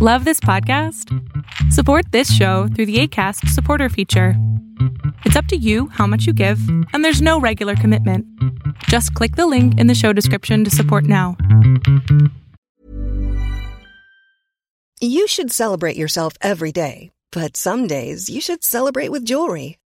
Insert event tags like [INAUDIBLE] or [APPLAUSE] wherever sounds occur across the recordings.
Love this podcast? Support this show through the ACAST supporter feature. It's up to you how much you give, and there's no regular commitment. Just click the link in the show description to support now. You should celebrate yourself every day, but some days you should celebrate with jewelry.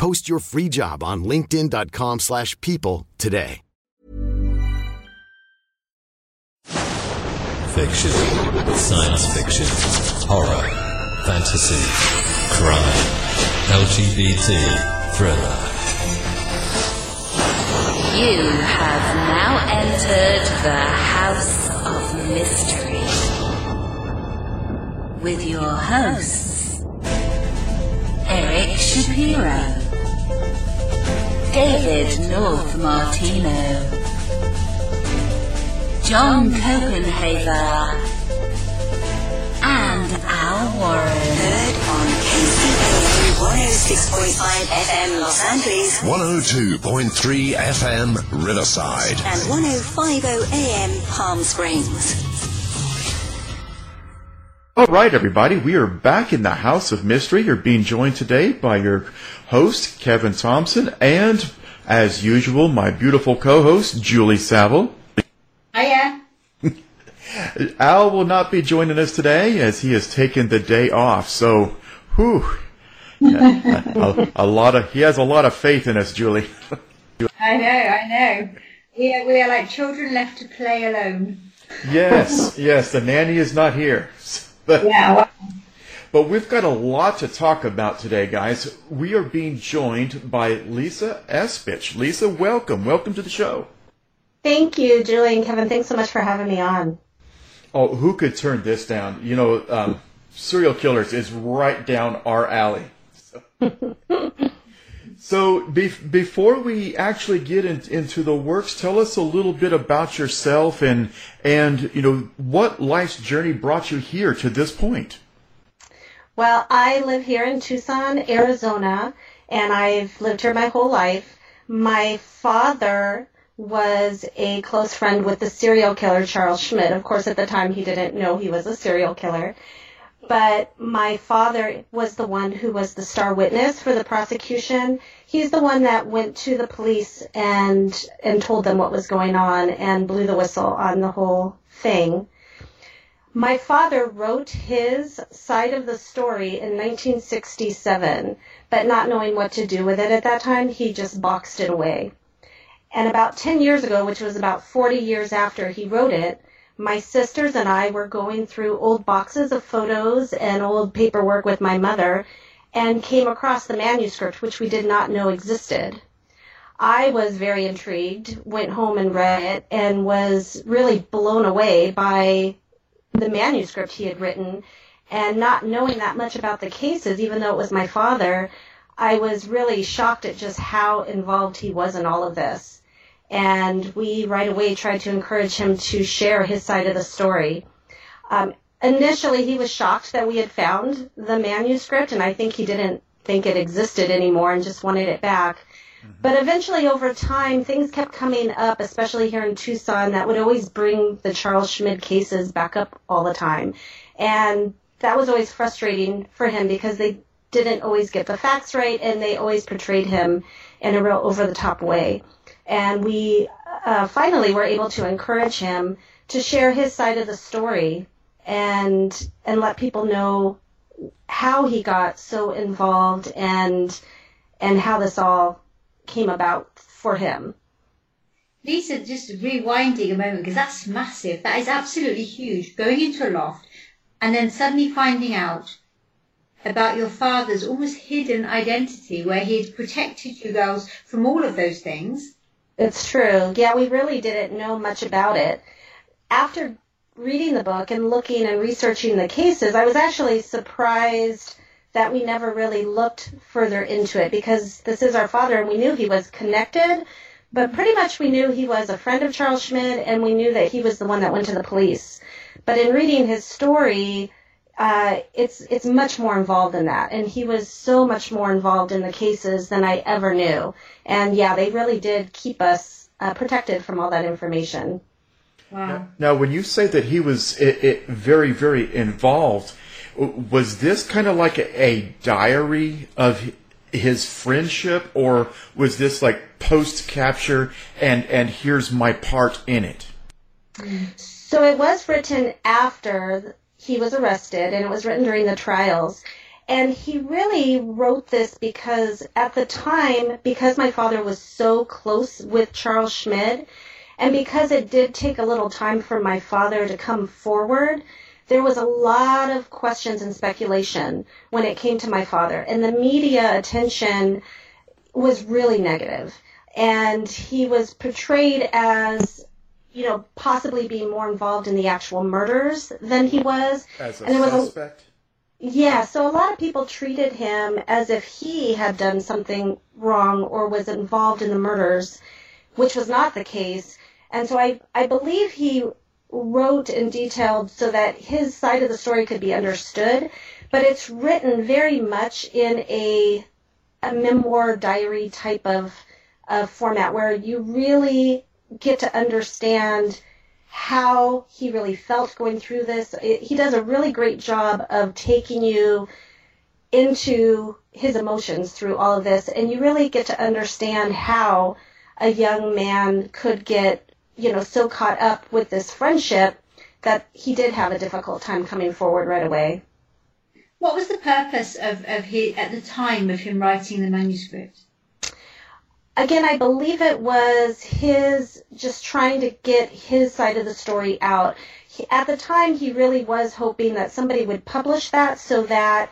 Post your free job on linkedin.com slash people today. Fiction, science fiction, horror, fantasy, crime, LGBT, thriller. You have now entered the House of Mystery with your hosts, Eric Shapiro, David North Martino, John Copenhaver, and Al Warren. Heard on KCAA 106.5 FM Los Angeles 102.3 FM Riverside. and 105.0 AM Palm Springs. All right, everybody, we are back in the House of Mystery. You're being joined today by your host, Kevin Thompson, and, as usual, my beautiful co-host, Julie Saville. Hiya. [LAUGHS] Al will not be joining us today as he has taken the day off. So, whew, [LAUGHS] a, a lot of he has a lot of faith in us, Julie. [LAUGHS] I know, I know. We are, we are like children left to play alone. yes, yes, the nanny is not here. But, Yeah, but we've got a lot to talk about today, guys. We are being joined by Lisa Espich. Lisa, welcome. Welcome to the show. Thank you, Julie and Kevin. Thanks so much for having me on. Oh, who could turn this down? You know, um, serial killers is right down our alley. So, [LAUGHS] so be- before we actually get in- into the works, tell us a little bit about yourself and and you know what life's journey brought you here to this point. Well, I live here in Tucson, Arizona, and I've lived here my whole life. My father was a close friend with the serial killer Charles Schmid. Of course, at the time he didn't know he was a serial killer. But my father was the one who was the star witness for the prosecution. He's the one that went to the police and and told them what was going on and blew the whistle on the whole thing. My father wrote his side of the story in 1967, but not knowing what to do with it at that time, he just boxed it away. And about 10 years ago, which was about 40 years after he wrote it, my sisters and I were going through old boxes of photos and old paperwork with my mother and came across the manuscript, which we did not know existed. I was very intrigued, went home and read it, and was really blown away by the manuscript he had written. And not knowing that much about the cases, even though it was my father, I was really shocked at just how involved he was in all of this. And we right away tried to encourage him to share his side of the story. Um, initially, he was shocked that we had found the manuscript, and I think he didn't think it existed anymore and just wanted it back. But eventually, over time, things kept coming up, especially here in Tucson, that would always bring the Charles Schmid cases back up all the time. And that was always frustrating for him because they didn't always get the facts right and they always portrayed him in a real over the top way. And we uh, finally were able to encourage him to share his side of the story and and let people know how he got so involved and and how this all came about for him. Lisa, just rewinding a moment because that's massive. That is absolutely huge. Going into a loft and then suddenly finding out about your father's almost hidden identity where he had protected you girls from all of those things. It's true. Yeah, we really didn't know much about it. After reading the book and looking and researching the cases, I was actually surprised that we never really looked further into it because this is our father and we knew he was connected, but pretty much we knew he was a friend of Charles Schmid and we knew that he was the one that went to the police. But in reading his story, uh, it's it's much more involved than that, and he was so much more involved in the cases than I ever knew. And yeah, they really did keep us uh, protected from all that information. Wow. Now, now, when you say that he was it, it, very, very involved, was this kind of like a, a diary of his friendship, or was this like post capture and and here's my part in it? So it was written after he was arrested, and it was written during the trials. And he really wrote this because at the time, because my father was so close with Charles Schmid, and because it did take a little time for my father to come forward, there was a lot of questions and speculation when it came to my father. And the media attention was really negative. And he was portrayed as you know, possibly being more involved in the actual murders than he was. As a and was suspect? A, yeah, so a lot of people treated him as if he had done something wrong or was involved in the murders, which was not the case. And so I, I believe he wrote and detailed so that his side of the story could be understood, but it's written very much in a, a memoir diary type of, of format where you really get to understand how he really felt going through this. It, he does a really great job of taking you into his emotions through all of this, and you really get to understand how a young man could get, you know, so caught up with this friendship that he did have a difficult time coming forward right away. What was the purpose of, of his, at the time of him writing the manuscript? Again, I believe it was his just trying to get his side of the story out. He, at the time, he really was hoping that somebody would publish that so that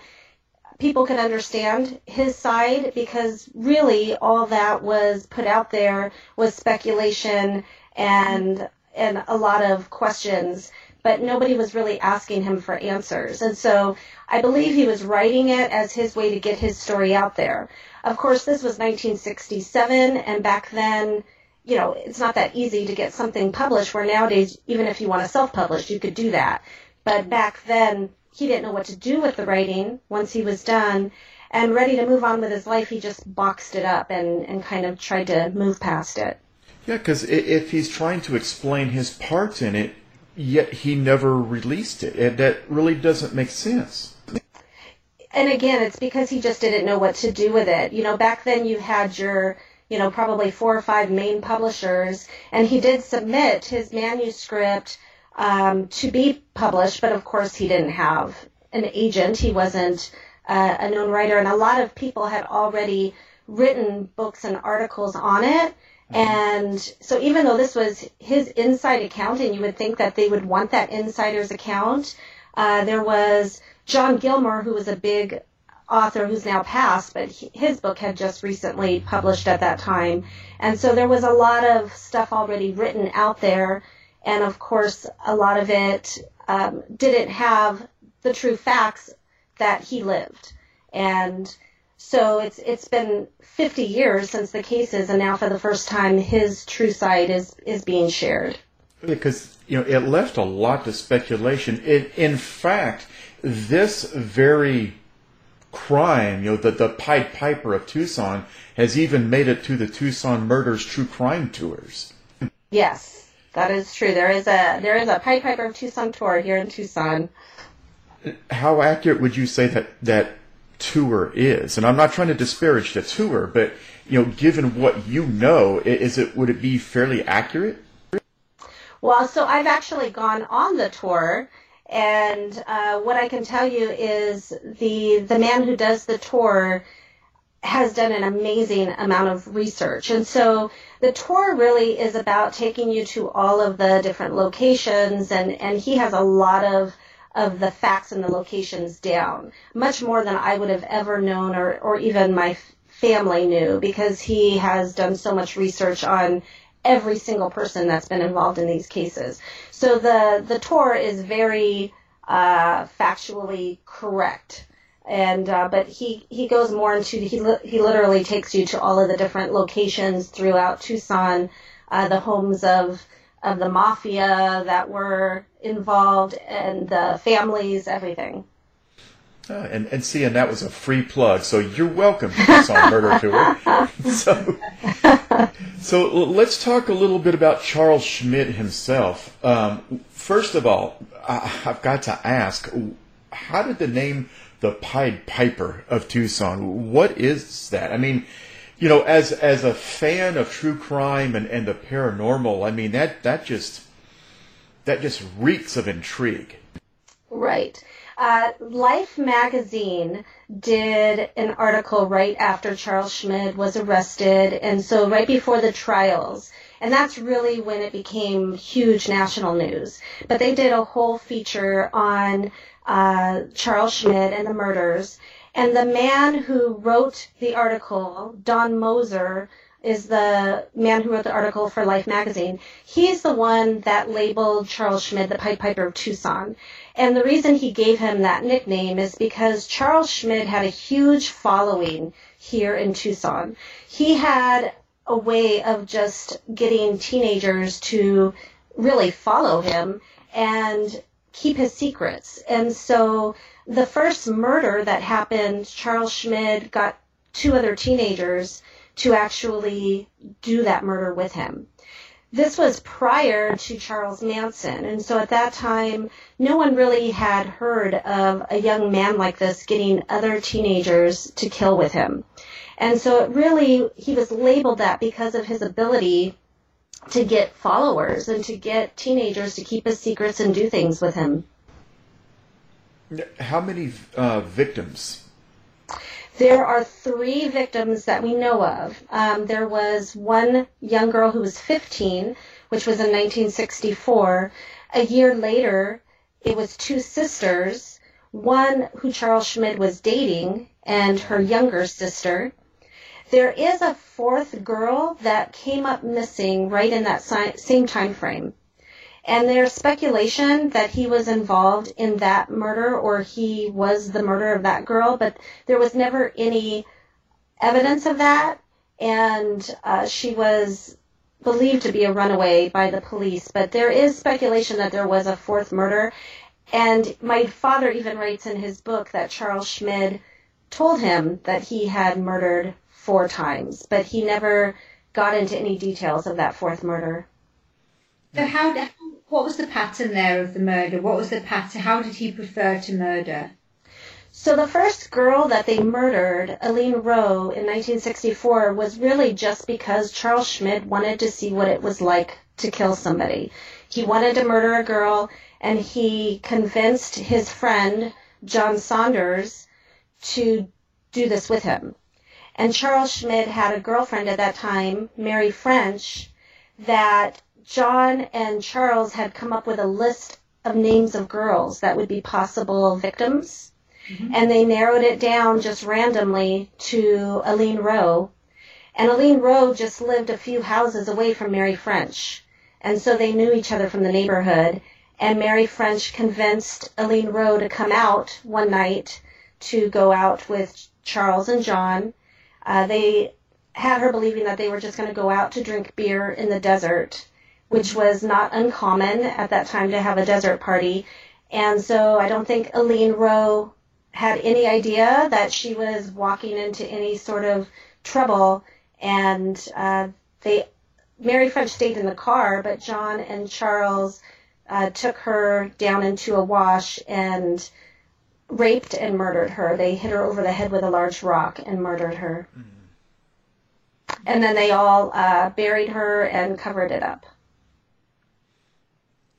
people could understand his side because really all that was put out there was speculation and and a lot of questions but nobody was really asking him for answers and so i believe he was writing it as his way to get his story out there of course, this was 1967, and back then, you know, it's not that easy to get something published. Where nowadays, even if you want to self-publish, you could do that. But back then, he didn't know what to do with the writing once he was done, and ready to move on with his life. He just boxed it up and and kind of tried to move past it. Yeah, because if he's trying to explain his part in it, yet he never released it, it that really doesn't make sense and again, it's because he just didn't know what to do with it. You know, back then you had your, you know, probably four or five main publishers, and he did submit his manuscript um, to be published, but of course he didn't have an agent. He wasn't uh, a known writer, and a lot of people had already written books and articles on it. Mm-hmm. And so even though this was his inside account, and you would think that they would want that insider's account, uh, there was John Gilmore, who was a big author who's now passed, but he, his book had just recently published at that time. And so there was a lot of stuff already written out there. And of course, a lot of it um, didn't have the true facts that he lived. And so it's it's been 50 years since the cases, and now for the first time, his true side is is being shared. Because you know it left a lot to speculation. It, in fact, this very crime, you know, the, the Pied Piper of Tucson has even made it to the Tucson Murders True Crime Tours. Yes, that is true. There is a there is a Pied Piper of Tucson tour here in Tucson. How accurate would you say that that tour is? And I'm not trying to disparage the tour, but you know, given what you know, is it would it be fairly accurate? Well, so I've actually gone on the tour and uh, what I can tell you is the the man who does the tour has done an amazing amount of research. And so the tour really is about taking you to all of the different locations and, and he has a lot of of the facts and the locations down, much more than I would have ever known or, or even my family knew because he has done so much research on every single person that's been involved in these cases. So the, the tour is very uh, factually correct. And uh, but he, he goes more into he he literally takes you to all of the different locations throughout Tucson, uh, the homes of of the mafia that were involved and the families, everything. Uh, and, and see, and that was a free plug, so you're welcome to Tucson Murder Tour. [LAUGHS] so, so let's talk a little bit about Charles Schmid himself. Um, first of all, I, have got to ask, how did the name the Pied Piper of Tucson? What is that? I mean, you know, as as a fan of true crime and, and the paranormal, I mean that that just that just reeks of intrigue. Right. Uh, Life magazine did an article right after Charles Schmid was arrested, and so right before the trials. And that's really when it became huge national news. But they did a whole feature on uh, Charles Schmid and the murders. And the man who wrote the article, Don Moser, is the man who wrote the article for Life magazine. He's the one that labeled Charles Schmid the Pied Piper of Tucson. And the reason he gave him that nickname is because Charles Schmid had a huge following here in Tucson. He had a way of just getting teenagers to really follow him and keep his secrets. And so the first murder that happened, Charles Schmid got two other teenagers to actually do that murder with him. This was prior to Charles Manson, and so at that time, no one really had heard of a young man like this getting other teenagers to kill with him. And so it really, he was labeled that because of his ability to get followers and to get teenagers to keep his secrets and do things with him. How many uh, victims? There are three victims that we know of. Um, there was one young girl who was 15, which was in 1964. A year later, it was two sisters, one who Charles Schmid was dating and her younger sister. There is a fourth girl that came up missing right in that same time frame. And there's speculation that he was involved in that murder or he was the murder of that girl, but there was never any evidence of that. And uh, she was believed to be a runaway by the police, but there is speculation that there was a fourth murder. And my father even writes in his book that Charles Schmid told him that he had murdered four times, but he never got into any details of that fourth murder. So how what was the pattern there of the murder? What was the pattern? How did he prefer to murder? So the first girl that they murdered, Alleen Rowe, in 1964, was really just because Charles Schmid wanted to see what it was like to kill somebody. He wanted to murder a girl, and he convinced his friend, John Saunders, to do this with him. And Charles Schmid had a girlfriend at that time, Mary French, that John and Charles had come up with a list of names of girls that would be possible victims. Mm-hmm. And they narrowed it down just randomly to Alleen Rowe. And Alleen Rowe just lived a few houses away from Mary French. And so they knew each other from the neighborhood. And Mary French convinced Alleen Rowe to come out one night to go out with Charles and John. Uh, they had her believing that they were just going to go out to drink beer in the desert which was not uncommon at that time to have a desert party. And so I don't think Alleen Rowe had any idea that she was walking into any sort of trouble. And uh, they, Mary French stayed in the car, but John and Charles uh, took her down into a wash and raped and murdered her. They hit her over the head with a large rock and murdered her. Mm-hmm. And then they all uh, buried her and covered it up.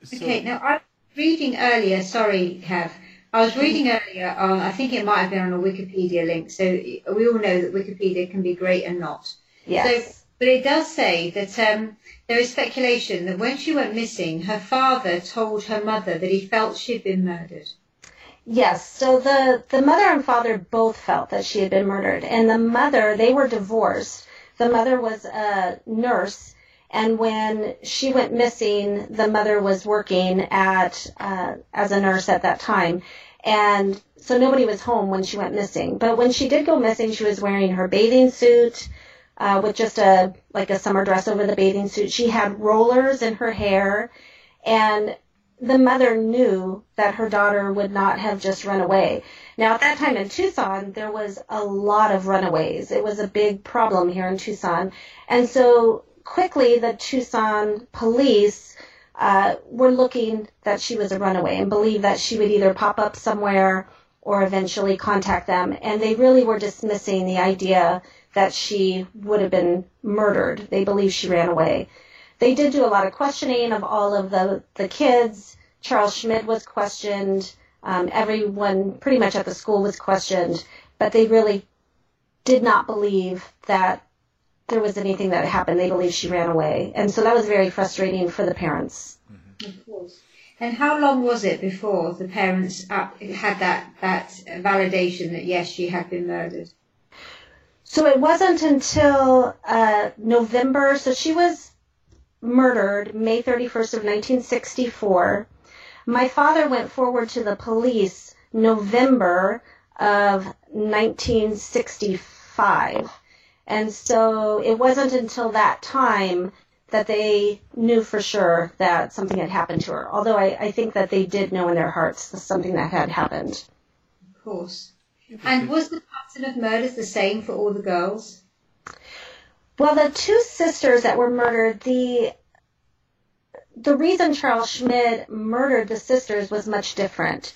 So, okay, now I was reading earlier, sorry, Kev, I was reading earlier on, I think it might have been on a Wikipedia link, so we all know that Wikipedia can be great and not. Yes. So, but it does say that um, there is speculation that when she went missing, her father told her mother that he felt she'd been murdered. Yes, so the, the mother and father both felt that she had been murdered. And the mother, they were divorced. The mother was a nurse, and when she went missing, the mother was working at uh, as a nurse at that time. And so nobody was home when she went missing. But when she did go missing, she was wearing her bathing suit uh, with just a like a summer dress over the bathing suit. She had rollers in her hair, and the mother knew that her daughter would not have just run away. Now, at that time in Tucson, there was a lot of runaways. It was a big problem here in Tucson. And so quickly, the Tucson police uh, were looking that she was a runaway and believed that she would either pop up somewhere or eventually contact them. And they really were dismissing the idea that she would have been murdered. They believed she ran away. They did do a lot of questioning of all of the, the kids. Charles Schmid was questioned. Um, everyone pretty much at the school was questioned, but they really did not believe that there was anything that happened. They believed she ran away. And so that was very frustrating for the parents. Of course. And how long was it before the parents uh, had that, that validation that yes, she had been murdered? So it wasn't until uh, November. So she was murdered May 31st of 1964. My father went forward to the police November of 1965. And so it wasn't until that time that they knew for sure that something had happened to her. Although I, I think that they did know in their hearts that something that had happened. Of course. And was the pattern of murders the same for all the girls? Well, the two sisters that were murdered, the the reason Charles Schmid murdered the sisters was much different.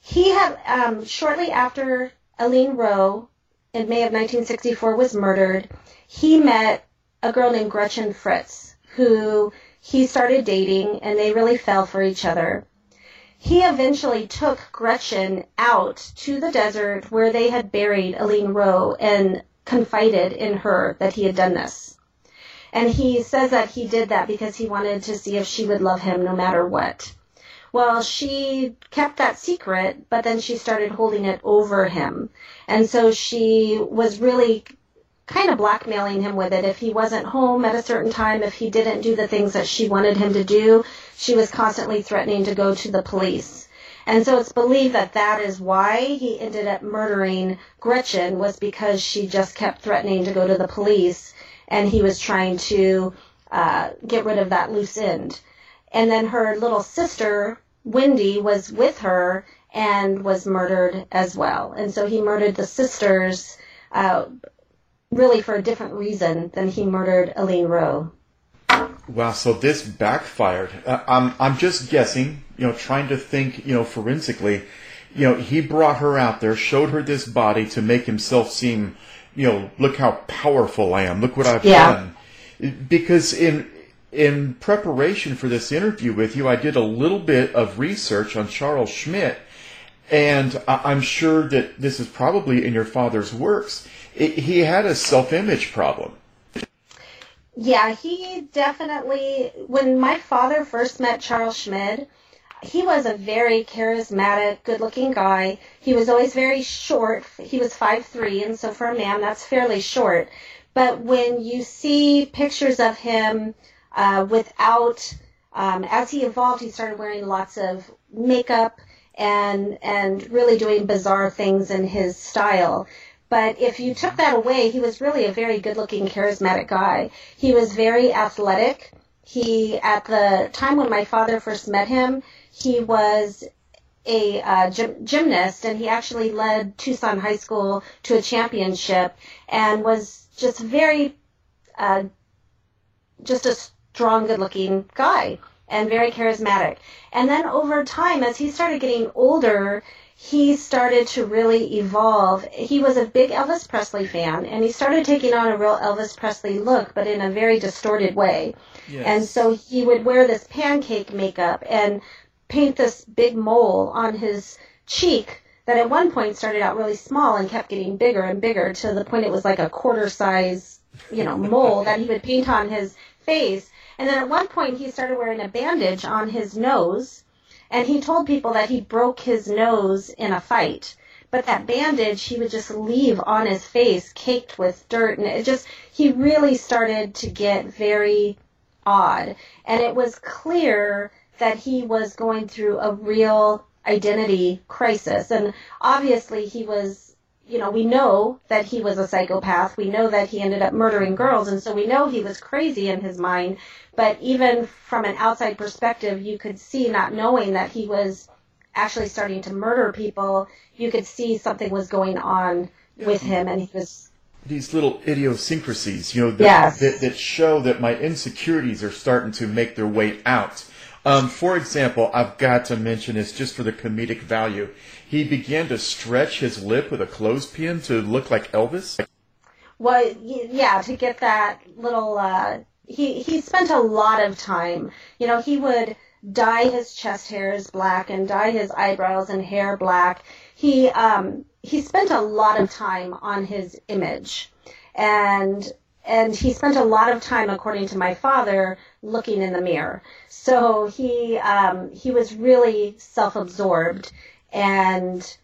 He had um, shortly after Alleen Rowe in May of 1964 was murdered, he met a girl named Gretchen Fritz, who he started dating, and they really fell for each other. He eventually took Gretchen out to the desert where they had buried Alleen Rowe and confided in her that he had done this. And he says that he did that because he wanted to see if she would love him no matter what. Well, she kept that secret, but then she started holding it over him. And so she was really kind of blackmailing him with it. If he wasn't home at a certain time, if he didn't do the things that she wanted him to do, she was constantly threatening to go to the police. And so it's believed that that is why he ended up murdering Gretchen was because she just kept threatening to go to the police and he was trying to uh, get rid of that loose end. And then her little sister, Wendy, was with her and was murdered as well. And so he murdered the sisters uh, really for a different reason than he murdered Alleen Rowe. Wow, so this backfired. Uh, I'm I'm just guessing, you know, trying to think, you know, forensically. You know, he brought her out there, showed her this body to make himself seem, you know, look how powerful I am. Look what I've Yeah. done. Because in in preparation for this interview with you, I did a little bit of research on Charles Schmid, and I'm sure that this is probably in your father's works. It, he had a self-image problem. Yeah, he definitely, when my father first met Charles Schmid, he was a very charismatic, good looking guy. He was always very short. He was five three, and so for a man, that's fairly short. But when you see pictures of him uh, without, um, as he evolved, he started wearing lots of makeup and and really doing bizarre things in his style. But if you took that away, he was really a very good looking, charismatic guy. He was very athletic. He, at the time when my father first met him, he was a uh, gym- gymnast and he actually led Tucson High School to a championship and was just very, uh, just a strong, good looking guy and very charismatic. And then over time, as he started getting older, he started to really evolve. He was a big Elvis Presley fan, and he started taking on a real Elvis Presley look, but in a very distorted way. And so he would wear this pancake makeup and paint this big mole on his cheek that at one point started out really small and kept getting bigger and bigger to the point it was like a quarter size, you know, mole that he would paint on his face. And then at one point he started wearing a bandage on his nose and he told people that he broke his nose in a fight. But that bandage he would just leave on his face caked with dirt and it just he really started to get very odd. And it was clear that he was going through a real identity crisis. And obviously he was, you know, we know that he was a psychopath. We know that he ended up murdering girls. And so we know he was crazy in his mind. But even from an outside perspective, you could see not knowing that he was actually starting to murder people, you could see something was going on with him and he was these little idiosyncrasies, you know, that, Yes. that, that show that my insecurities are starting to make their way out. Um, for example, I've got to mention this just for the comedic value. He began to stretch his lip with a clothespin to look like Elvis. Well, yeah, to get that little, uh, he, he spent a lot of time, you know, he would dye his chest hairs black and dye his eyebrows and hair black. He, um, he spent a lot of time on his image and, and he spent a lot of time, according to my father, looking in the mirror. So he, um, he was really self-absorbed and,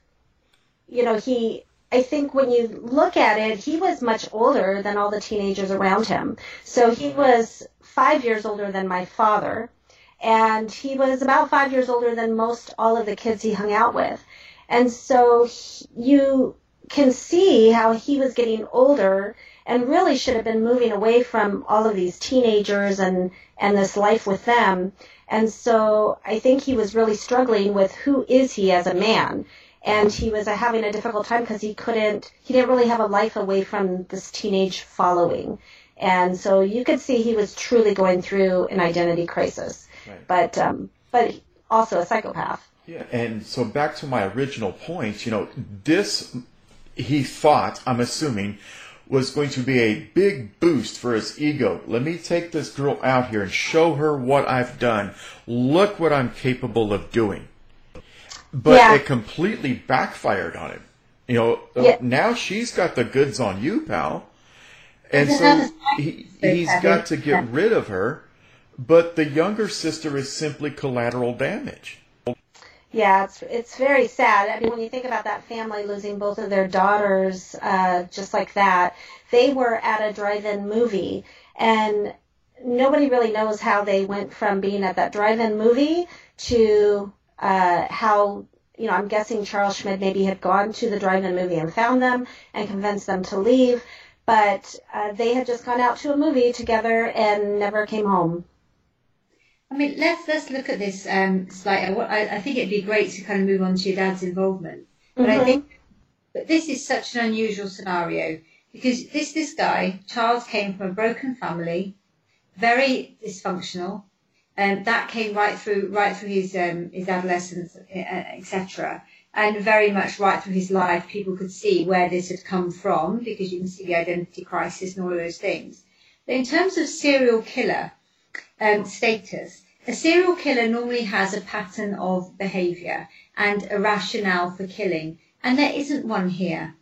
you know, he, I think when you look at it, he was much older than all the teenagers around him. So he was five years older than my father, and he was about five years older than most all of the kids he hung out with. And so he- you can see how he was getting older and really should have been moving away from all of these teenagers and, and this life with them. And so I think he was really struggling with who is he as a man. And he was uh, having a difficult time because he couldn't he didn't really have a life away from this teenage following. And so you could see he was truly going through an identity crisis. Right. but um, but also a psychopath. Yeah, and so back to my original point, you know, this he thought, I'm assuming, was going to be a big boost for his ego. Let me take this girl out here and show her what I've done. Look what I'm capable of doing. But Yeah. it completely backfired on him. You know, uh, Yeah. now she's got the goods on you, pal. And so he, he's got to get rid of her, but the younger sister is simply collateral damage. Yeah it's it's very sad i mean when you think about that family losing both of their daughters uh, just like that they were at a drive-in movie and nobody really knows how they went from being at that drive-in movie to uh, how you know I'm guessing Charles Schmid maybe had gone to the drive-in movie and found them and convinced them to leave, but uh, they had just gone out to a movie together and never came home. I mean, let's let's look at this um, slightly. I, I think it'd be great to kind of move on to your dad's involvement, but I Mhm. think but this is such an unusual scenario because this this guy Charles came from a broken family, very dysfunctional, and that came right through right through his um, his adolescence, etc. And very much right through his life, people could see where this had come from because you can see the identity crisis and all of those things. But in terms of serial killer, um, status. A serial killer normally has a pattern of behaviour and a rationale for killing, and there isn't one here.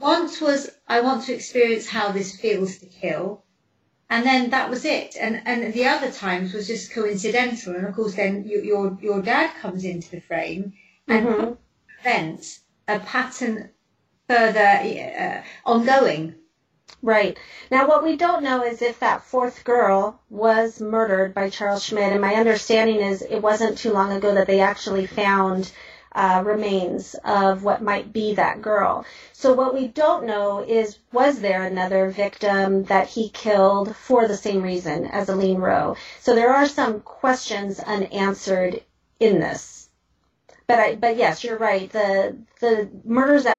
Once was I want to experience how this feels to kill, and then that was it. And and the other times was just coincidental. And of course, then your your, your dad comes into the frame and Mhm. prevents a pattern further uh, ongoing. Right. Now, what we don't know is if that fourth girl was murdered by Charles Schmid. And my understanding is it wasn't too long ago that they actually found uh, remains of what might be that girl. So what we don't know is was there another victim that he killed for the same reason as Alleen Rowe? So there are some questions unanswered in this. But I, but yes, you're right. The the murders that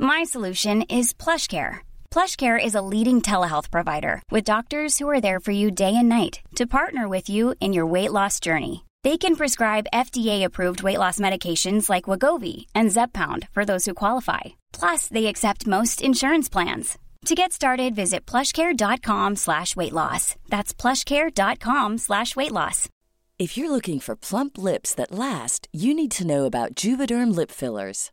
My solution is PlushCare. PlushCare is a leading telehealth provider with doctors who are there for you day and night to partner with you in your weight loss journey. They can prescribe FDA-approved weight loss medications like Wegovy and Zepbound for those who qualify. Plus, they accept most insurance plans. To get started, visit plushcare.com slash weight loss. That's plushcare.com slash weight loss. If you're looking for plump lips that last, you need to know about Juvederm lip fillers.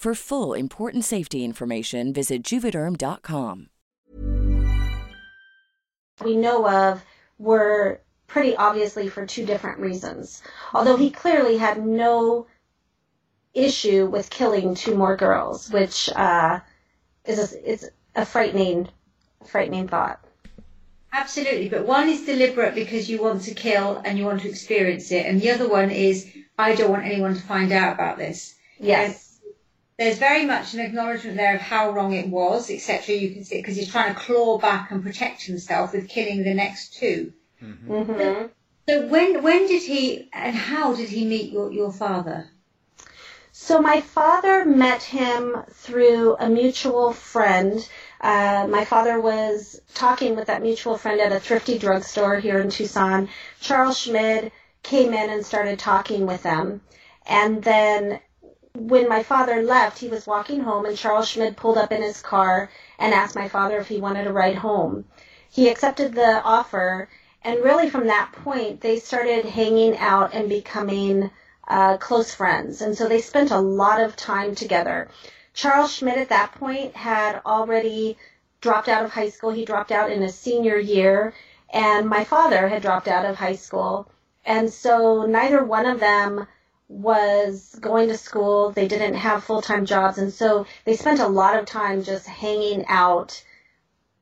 For full important safety information, visit juvederm.com. We know of were pretty obviously for two different reasons. Although he clearly had no issue with killing two more girls, which uh, is a, is a frightening, frightening thought. Absolutely, but one is deliberate because you want to kill and you want to experience it, and the other one is I don't want anyone to find out about this. Yes. There's very much an acknowledgement there of how wrong it was, etc. You can see because he's trying to claw back and protect himself with killing the next 2 Mm-hmm. So when when did he and how did he meet your, your father? So my father met him through a mutual friend. Uh, my father was talking with that mutual friend at a thrifty drugstore here in Tucson. Charles Schmid came in and started talking with them. And then when my father left, he was walking home and Charles Schmid pulled up in his car and asked my father if he wanted a ride home. He accepted the offer and really from that point they started hanging out and becoming uh, close friends. And so they spent a lot of time together. Charles Schmid at that point had already dropped out of high school. He dropped out in his senior year and my father had dropped out of high school. And so neither one of them was going to school. They didn't have full-time jobs. And so they spent a lot of time just hanging out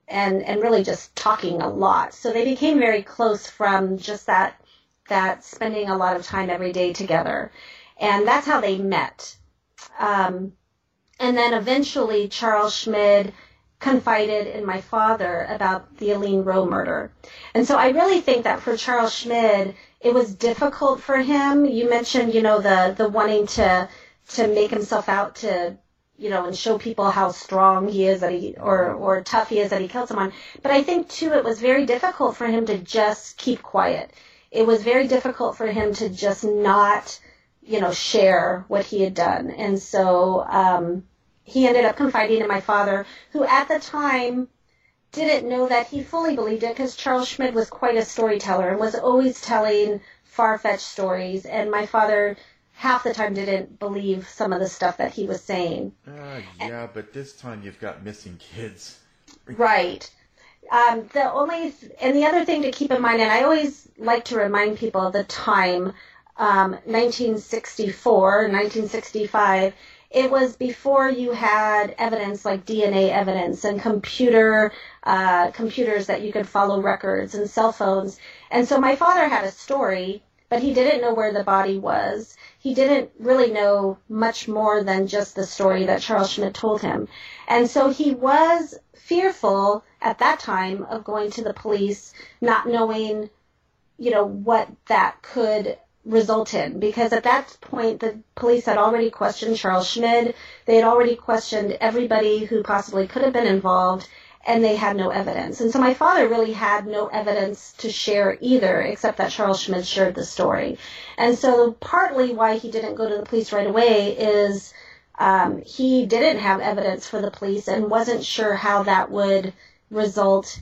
and, and really just talking a lot. So they became very close from just that, that spending a lot of time every day together. And that's how they met. Um, and then eventually Charles Schmid confided in my father about the Alleen Rowe murder. And so I really think that for Charles Schmid, it was difficult for him. You mentioned, you know, the, the wanting to, to make himself out to, you know, and show people how strong he is that he, or, or tough he is that he killed someone. But I think too, it was very difficult for him to just keep quiet. It was very difficult for him to just not, you know, share what he had done. And so, um, he ended up confiding in my father, who at the time didn't know that he fully believed it because Charles Schmid was quite a storyteller and was always telling far-fetched stories. And my father half the time didn't believe some of the stuff that he was saying. Uh, yeah, but this time you've got missing kids. Right. Um, the only and the other thing to keep in mind, and I always like to remind people of the time um, 1964, 1965, it was before you had evidence like DNA evidence and computer uh, computers that you could follow records and cell phones. And so my father had a story, but he didn't know where the body was. He didn't really know much more than just the story that Charles Schmid told him. And so he was fearful at that time of going to the police, not knowing, you know, what that could result in because at that point the police had already questioned Charles Schmid. They had already questioned everybody who possibly could have been involved and they had no evidence. And so my father really had no evidence to share either except that Charles Schmid shared the story. And so partly why he didn't go to the police right away is um, he didn't have evidence for the police and wasn't sure how that would result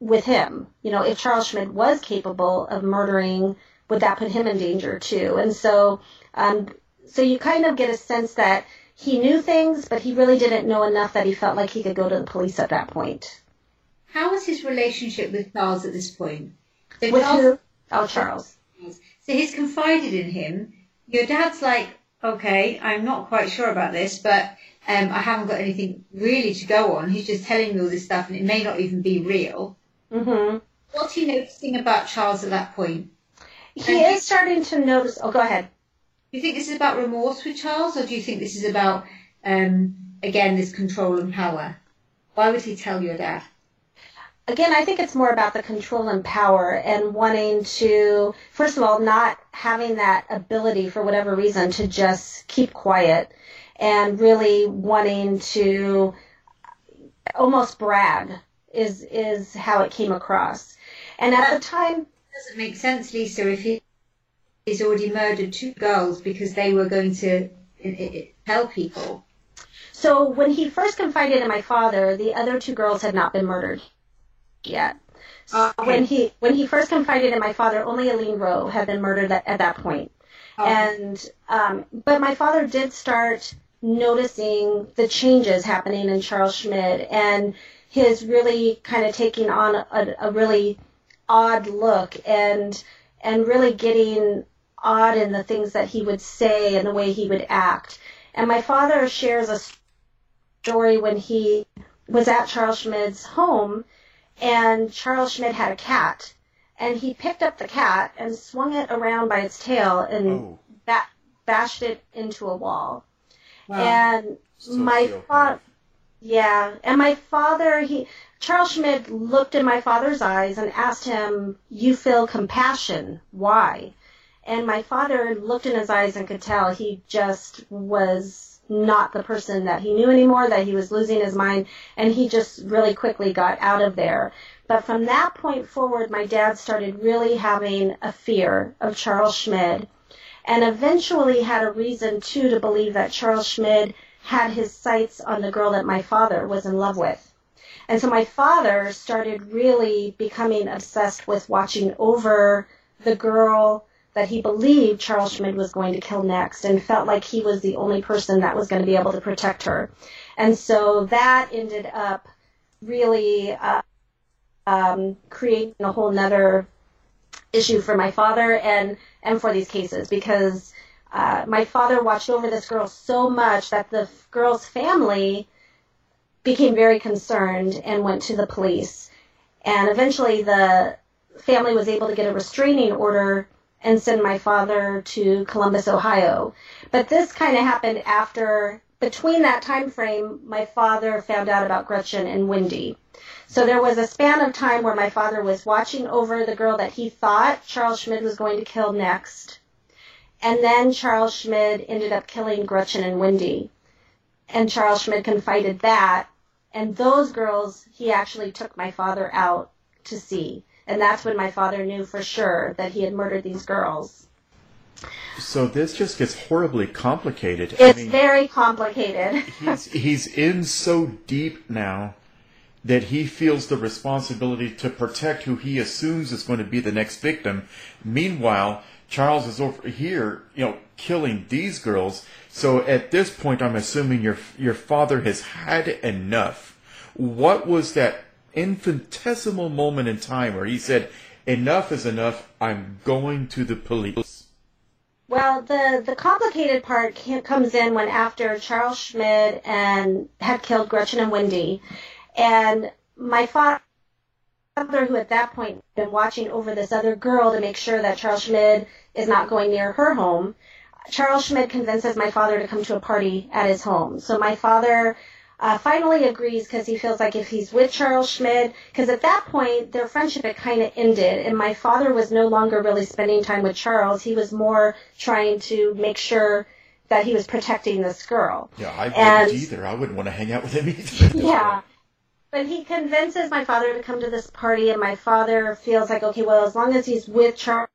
with him. You know, if Charles Schmid was capable of murdering would that put him in danger too? And so, um, so you kind of get a sense that he knew things, but he really didn't know enough that he felt like he could go to the police at that point. How was his relationship with Charles at this point? So with Charles, who? Oh, Charles. So he's confided in him. Your dad's like, okay, I'm not quite sure about this, but um, I haven't got anything really to go on. He's just telling me all this stuff, and it may not even be real. Mm-hmm. What's he noticing about Charles at that point? He and is starting to notice. Oh, go ahead. Do you think this is about remorse with Charles, or do you think this is about, um, again, this control and power? Why would he tell your dad? Again, I think it's more about the control and power and wanting to, first of all, not having that ability for whatever reason to just keep quiet and really wanting to almost brag is is how it came across. And at the time, doesn't make sense, Lisa, if he, he's already murdered two girls because they were going to tell people. So when he first confided in my father, the other two girls had not been murdered yet. So okay. when he when he first confided in my father, only Alleen Rowe had been murdered at, at that point. And um, but my father did start noticing the changes happening in Charles Schmid and his really kind of taking on a, a really odd look and and really getting odd in the things that he would say and the way he would act. And my father shares a story when he was at Charles Schmid's home and Charles Schmid had a cat and he picked up the cat and swung it around by its tail and oh. ba- bashed it into a wall. Wow. And so my father, yeah, and my father, he Charles Schmid looked in my father's eyes and asked him, You feel compassion. Why? And my father looked in his eyes and could tell he just was not the person that he knew anymore, that he was losing his mind, and he just really quickly got out of there. But from that point forward, my dad started really having a fear of Charles Schmid, and eventually had a reason, too, to believe that Charles Schmid had his sights on the girl that my father was in love with. And so my father started really becoming obsessed with watching over the girl that he believed Charles Schmid was going to kill next and felt like he was the only person that was going to be able to protect her. And so that ended up really uh, um, creating a whole nother issue for my father and, and for these cases because uh, my father watched over this girl so much that the girl's family became very concerned and went to the police. And eventually the family was able to get a restraining order and send my father to Columbus, Ohio. But this kind of happened after, between that time frame, my father found out about Gretchen and Wendy. So there was a span of time where my father was watching over the girl that he thought Charles Schmid was going to kill next. And then Charles Schmid ended up killing Gretchen and Wendy. And Charles Schmid confided that and those girls, he actually took my father out to see. And that's when my father knew for sure that he had murdered these girls. So this just gets horribly complicated. It's I mean, very complicated. [LAUGHS] he's, he's in so deep now that he feels the responsibility to protect who he assumes is going to be the next victim. Meanwhile, Charles is over here, you know, killing these girls. So at this point, I'm assuming your your father has had enough. What was that infinitesimal moment in time where he said, "Enough is enough. I'm going to the police." Well, the, the complicated part comes in when after Charles Schmid and had killed Gretchen and Wendy, and my father, who at that point had been watching over this other girl to make sure that Charles Schmid is not going near her home, Charles Schmid convinces my father to come to a party at his home. So my father uh, finally agrees because he feels like if he's with Charles Schmid, because at that point their friendship had kind of ended, and my father was no longer really spending time with Charles. He was more trying to make sure that he was protecting this girl. Yeah, I wouldn't And- either. I wouldn't want to hang out with him either. [LAUGHS] Yeah. But he convinces my father to come to this party, and my father feels like, okay, well, as long as he's with Char-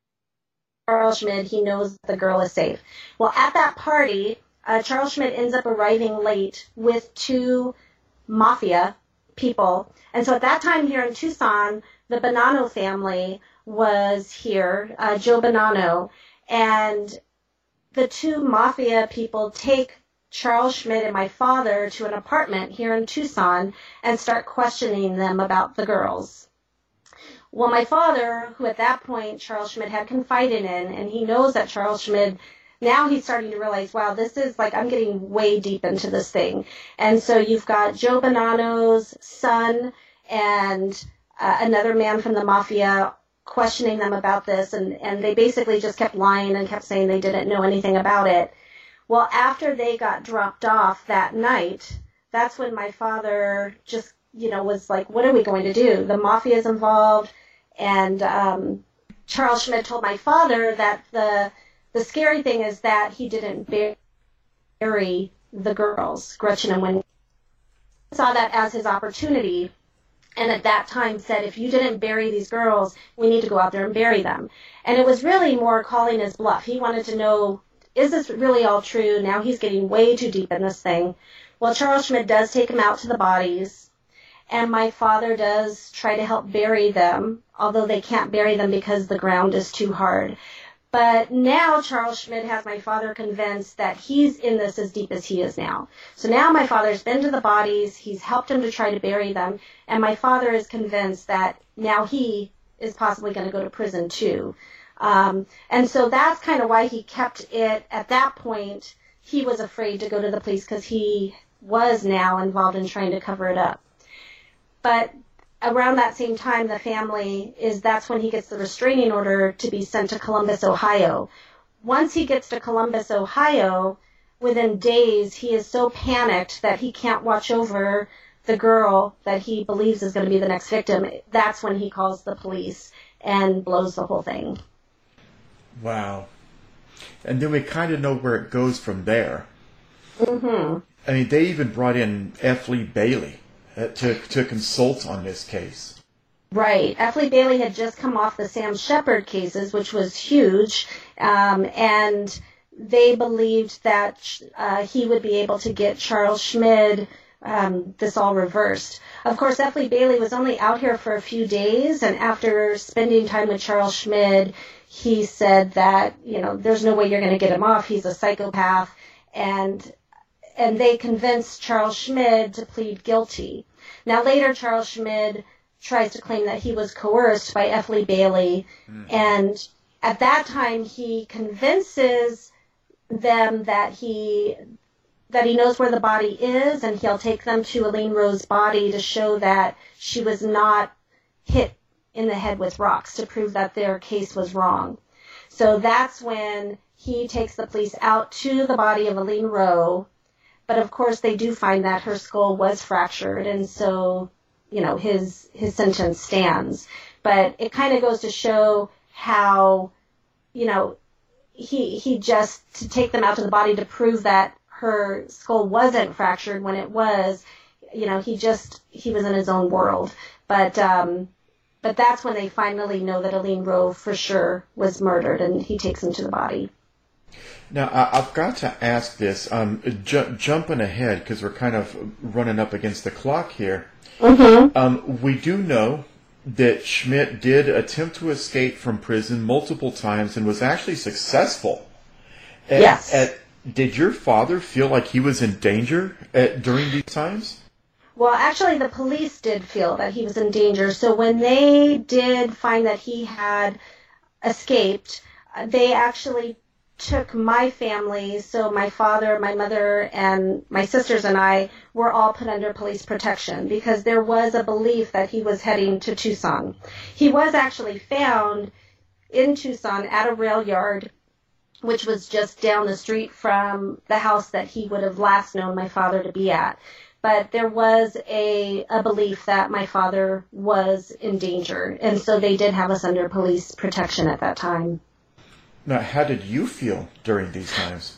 Charles Schmid, he knows the girl is safe. Well, at that party, uh, Charles Schmid ends up arriving late with two mafia people. And so at that time here in Tucson, the Bonanno family was here, uh, Joe Bonanno, and the two mafia people take Charles Schmid and my father to an apartment here in Tucson and start questioning them about the girls. Well, my father, who at that point Charles Schmid had confided in, and he knows that Charles Schmid, now he's starting to realize, wow, this is like, I'm getting way deep into this thing. And so you've got Joe Bonanno's son and uh, another man from the mafia questioning them about this, and, and they basically just kept lying and kept saying they didn't know anything about it. Well, after they got dropped off that night, that's when my father just, you know, was like, what are we going to do? The mafia's involved. And um, Charles Schmid told my father that the the scary thing is that he didn't bury the girls, Gretchen and Wendy. Saw that as his opportunity and at that time said, if you didn't bury these girls, we need to go out there and bury them. And it was really more calling his bluff. He wanted to know, is this really all true? Now he's getting way too deep in this thing. Well, Charles Schmid does take him out to the bodies, and my father does try to help bury them, although they can't bury them because the ground is too hard. But now Charles Schmid has my father convinced that he's in this as deep as he is now. So now my father's been to the bodies, he's helped him to try to bury them, and my father is convinced that now he is possibly going to go to prison too. Um, and so that's kind of why he kept it at that point. He was afraid to go to the police because he was now involved in trying to cover it up. But around that same time, the family is that's when he gets the restraining order to be sent to Columbus, Ohio. Once he gets to Columbus, Ohio, within days, he is so panicked that he can't watch over the girl that he believes is going to be the next victim. That's when he calls the police and blows the whole thing. Wow. And then we kind of know where it goes from there. hmm I mean, they even brought in F. Lee Bailey uh, to to consult on this case. Right. F. Lee Bailey had just come off the Sam Sheppard cases, which was huge, um, and they believed that uh, he would be able to get Charles Schmid um, this all reversed. Of course, F. Lee Bailey was only out here for a few days, and after spending time with Charles Schmid, he said that you know there's no way you're going to get him off. He's a psychopath, and and they convinced Charles Schmid to plead guilty. Now later, Charles Schmid tries to claim that he was coerced by F. Lee Bailey, hmm. and at that time he convinces them that he that he knows where the body is, and he'll take them to Alleen Rowe's body to show that she was not hit in the head with rocks to prove that their case was wrong. So that's when he takes the police out to the body of Alleen Rowe. But of course, they do find that her skull was fractured, and so you know his his sentence stands. But it kind of goes to show how you know he he just to take them out to the body to prove that her skull wasn't fractured when it was. You know, he just he was in his own world. But um, but that's when they finally know that Alleen Rowe for sure was murdered, and he takes him to the body. Now, I, I've got to ask this, um, ju- jumping ahead because we're kind of running up against the clock here. Mm-hmm. Um, we do know that Schmid did attempt to escape from prison multiple times and was actually successful. At- Yes. at- did your father feel like he was in danger at, during these times? Well, actually, the police did feel that he was in danger. So when they did find that he had escaped, they actually took my family, so my father, my mother, and my sisters and I were all put under police protection because there was a belief that he was heading to Tucson. He was actually found in Tucson at a rail yard, which was just down the street from the house that he would have last known my father to be at. But there was a, a belief that my father was in danger, and so they did have us under police protection at that time. Now, how did you feel during these times?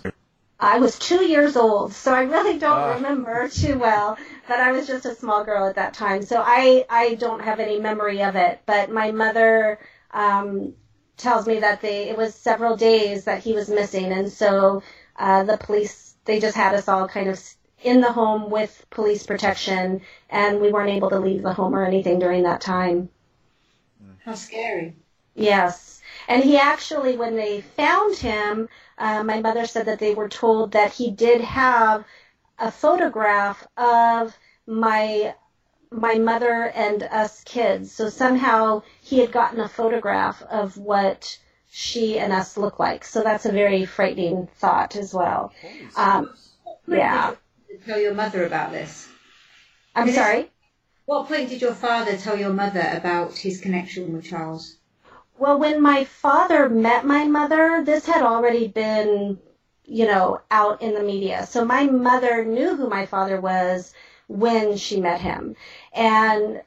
I was two years old, so I really don't Ah. remember [LAUGHS] too well. But I was just a small girl at that time, so I I don't have any memory of it. But my mother um, tells me that they it was several days that he was missing, and so uh, the police they just had us all kind of in the home with police protection, and we weren't able to leave the home or anything during that time. How scary. Yes. And he actually, when they found him, uh, my mother said that they were told that he did have a photograph of my my mother and us kids. So somehow he had gotten a photograph of what she and us look like. So that's a very frightening thought as well. Um, yeah. Tell your mother about this? I'm Did sorry. What point did your father tell your mother about his connection with Charles? Well, when my father met my mother, this had already been, you know, out in the media. So my mother knew who my father was when she met him. And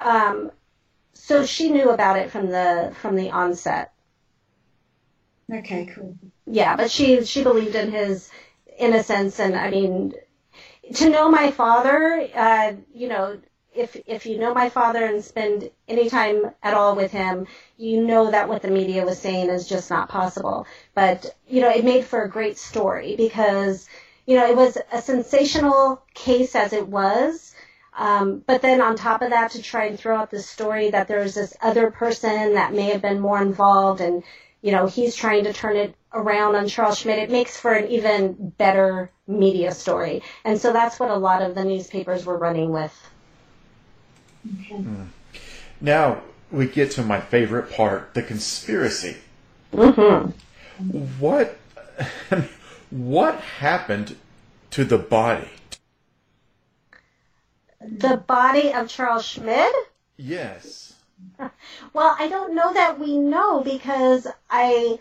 um, so she knew about it from the from the onset. Okay, cool. Yeah, but she she believed in his innocence and I mean to know my father, uh, you know, if if you know my father and spend any time at all with him, you know that what the media was saying is just not possible. But you know, it made for a great story because you know it was a sensational case as it was. Um, but then on top of that, to try and throw out the story that there was this other person that may have been more involved, and you know he's trying to turn it around on Charles Schmid, it makes for an even better media story. And so that's what a lot of the newspapers were running with. Hmm. Now we get to my favorite part, the conspiracy. Mm-hmm. What [LAUGHS] what happened to the body? The body of Charles Schmid? Yes. Well, I don't know that we know because I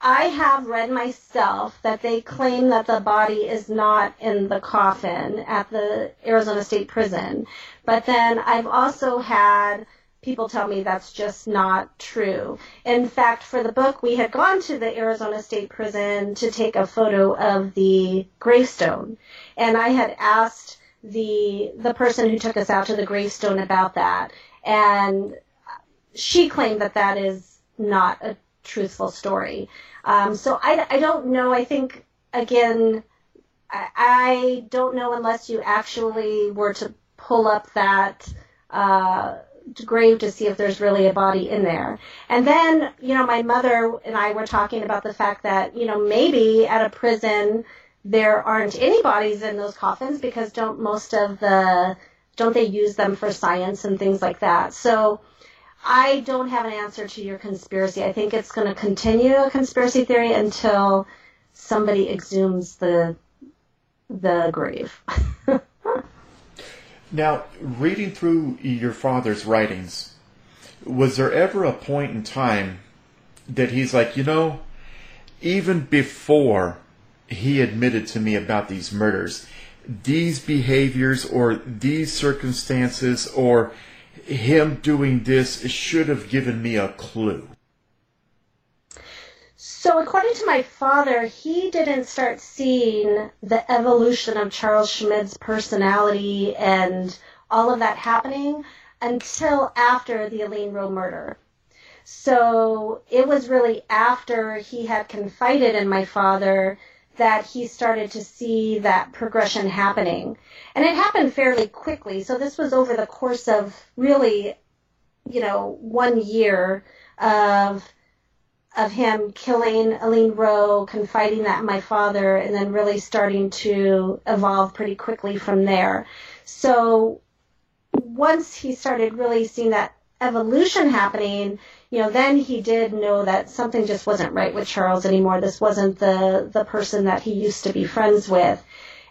I have read myself that they claim that the body is not in the coffin at the Arizona State Prison. But then I've also had people tell me that's just not true. In fact, for the book, we had gone to the Arizona State Prison to take a photo of the gravestone. And I had asked the the person who took us out to the gravestone about that. And she claimed that that is not a truthful story. Um, so I, I don't know. I think, again, I, I don't know unless you actually were to pull up that uh, grave to see if there's really a body in there. And then, you know, my mother and I were talking about the fact that, you know, maybe at a prison there aren't any bodies in those coffins because don't most of the don't they use them for science and things like that. So I don't have an answer to your conspiracy. I think it's going to continue a conspiracy theory until somebody exhumes the the grave. [LAUGHS] Now, reading through your father's writings, was there ever a point in time that he's like, you know, even before he admitted to me about these murders, these behaviors or these circumstances or him doing this should have given me a clue? So, according to my father, he didn't start seeing the evolution of Charles Schmid's personality and all of that happening until after the Alleen Rowe murder. So, it was really after he had confided in my father that he started to see that progression happening. And it happened fairly quickly. So, this was over the course of really, you know, one year of of him killing Alleen Rowe, confiding that my father, and then really starting to evolve pretty quickly from there. So once he started really seeing that evolution happening, you know, then he did know that something just wasn't right with Charles anymore. This wasn't the the person that he used to be friends with.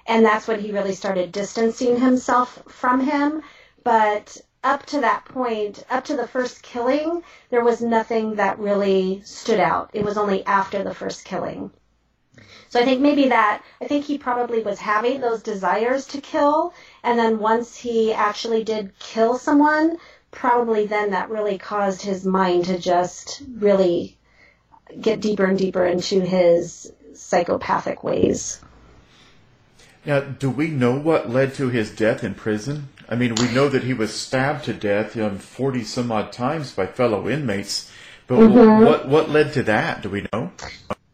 And that's when he really started distancing himself from him. But up to that point, up to the first killing, there was nothing that really stood out. It was only after the first killing. So I think maybe that, I think he probably was having those desires to kill, and then once he actually did kill someone, probably then that really caused his mind to just really get deeper and deeper into his psychopathic ways. Now, do we know what led to his death in prison? I mean, we know that he was stabbed to death um, 40 some odd times by fellow inmates, but Mhm. what, what led to that? Do we know?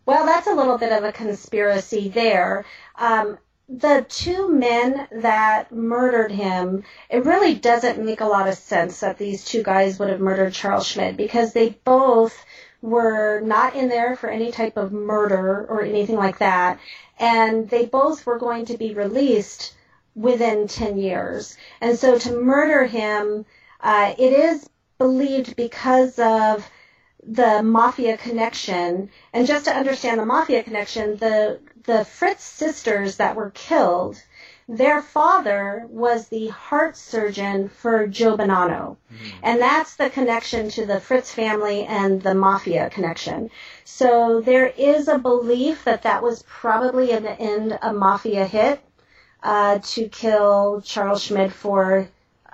Well, that's a little bit of a conspiracy there. Um, the two men that murdered him, it really doesn't make a lot of sense that these two guys would have murdered Charles Schmid because they both were not in there for any type of murder or anything like that. And they both were going to be released within 10 years. And so to murder him, uh, it is believed because of the mafia connection. And just to understand the mafia connection, the the Fritz sisters that were killed, their father was the heart surgeon for Joe Bonanno. And that's the connection to the Fritz family and the mafia connection. So there is a belief that that was probably in the end a mafia hit uh, to kill Charles Schmid for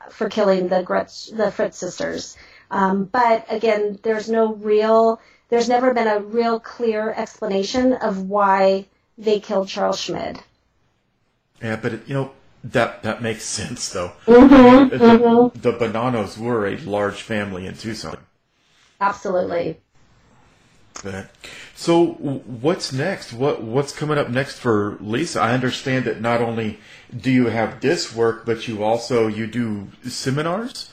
for killing the Gretz, the Fritz sisters. Um, but again, there's no real, there's never been a real clear explanation of why they killed Charles Schmid. Yeah, but it, you know that that makes sense though. Mhm, The, mhm. the Bonannos were a large family in Tucson. Absolutely. But, so what's next? What what's coming up next for Lisa? I understand that not only do you have this work, but you also you do seminars.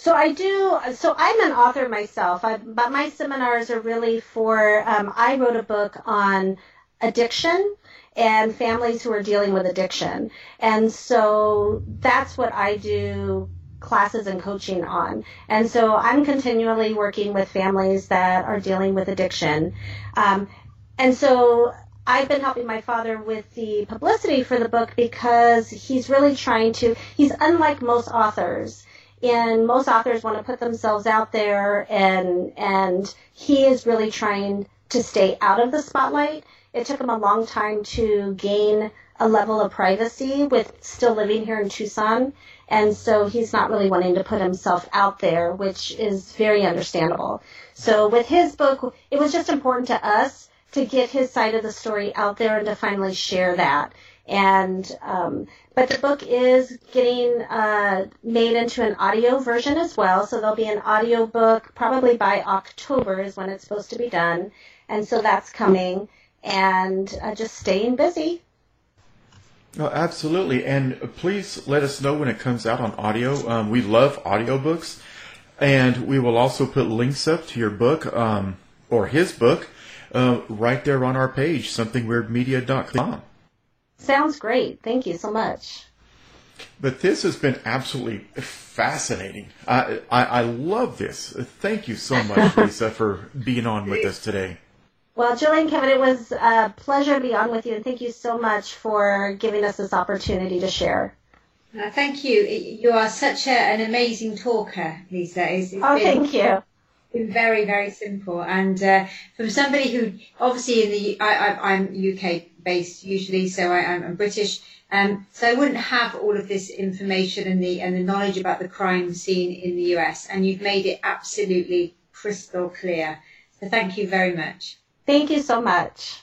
So I do. So I'm an author myself, I, but my seminars are really for. Um, I wrote a book on addiction and families who are dealing with addiction, and so that's what I do classes and coaching on. And so I'm continually working with families that are dealing with addiction, um, and so. I've been helping my father with the publicity for the book because he's really trying to, he's unlike most authors and most authors want to put themselves out there and and he is really trying to stay out of the spotlight. It took him a long time to gain a level of privacy with still living here in tucson. And so he's not really wanting to put himself out there which is very understandable. So with his book it was just important to us to get his side of the story out there and to finally share that. And um, but the book is getting uh, made into an audio version as well. So there'll be an audio book probably by october is when it's supposed to be done. And so that's coming. And uh, just staying busy. Oh, absolutely, and please let us know when it comes out on audio. Um, we love audiobooks, and we will also put links up to your book um, or his book uh, right there on our page, somethingweirdmedia.com. sounds great thank you so much But this has been absolutely fascinating. I, I, I love this. Thank you so much, [LAUGHS] Lisa, for being on with us today. well jillian kevin it was a pleasure to be on with you and thank you so much for giving us this opportunity to share Uh, thank you. You are such a, an amazing talker, Lisa. It's, it's Oh, been- thank you. Been very, very simple. And uh, from somebody who, obviously, in the I, I, I'm UK based usually, so I, I'm, I'm British. Um, so I wouldn't have all of this information and the and the knowledge about the crime scene in the US. And you've made it absolutely crystal clear. So thank you very much. Thank you so much.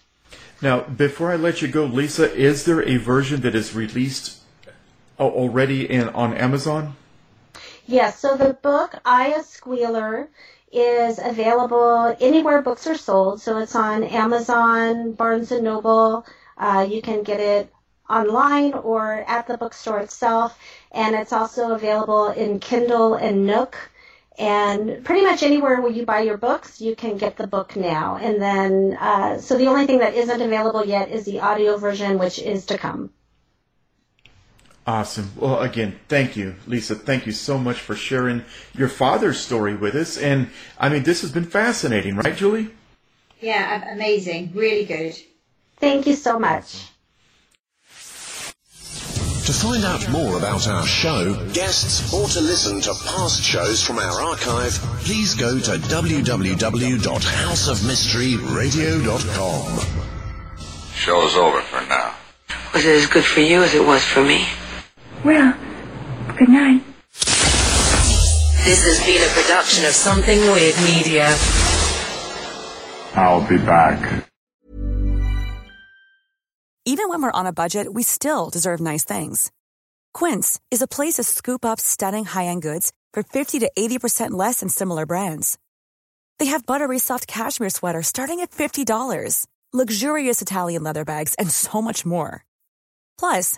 Now, before I let you go, Lisa, is there a version that is released already in, on Amazon? Yes, so the book I a Squealer is available anywhere books are sold. So it's on Amazon, Barnes and Noble. Uh, you can get it online or at the bookstore itself, and it's also available in Kindle and Nook. And pretty much anywhere where you buy your books, you can get the book now. And then, uh, so the only thing that isn't available yet is the audio version, which is to come. Awesome. Well, again, thank you, Lisa. Thank you so much for sharing your father's story with us. And I mean, this has been fascinating, right, Julie? Yeah, amazing. Really good. Thank you so much. To find out more about our show, guests, or to listen to past shows from our archive, please go to www.houseofmysteryradio.com. Show's over for now. Was it as good for you as it was for me? Well, good night. This has been a production of Something Weird Media. I'll be back. Even when we're on a budget, we still deserve nice things. Quince is a place to scoop up stunning high-end goods for 50 to 80% less than similar brands. They have buttery soft cashmere sweaters starting at $50, luxurious Italian leather bags, and so much more. Plus,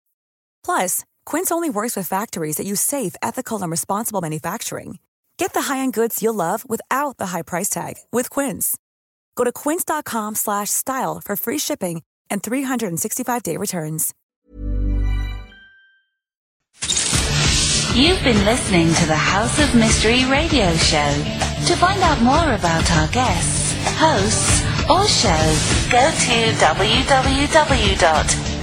Plus, Quince only works with factories that use safe, ethical, and responsible manufacturing. Get the high-end goods you'll love without the high price tag with Quince. Go to quince.com/style for free shipping and 365-day returns. You've been listening to the House of Mystery radio show. To find out more about our guests, hosts, or shows, go to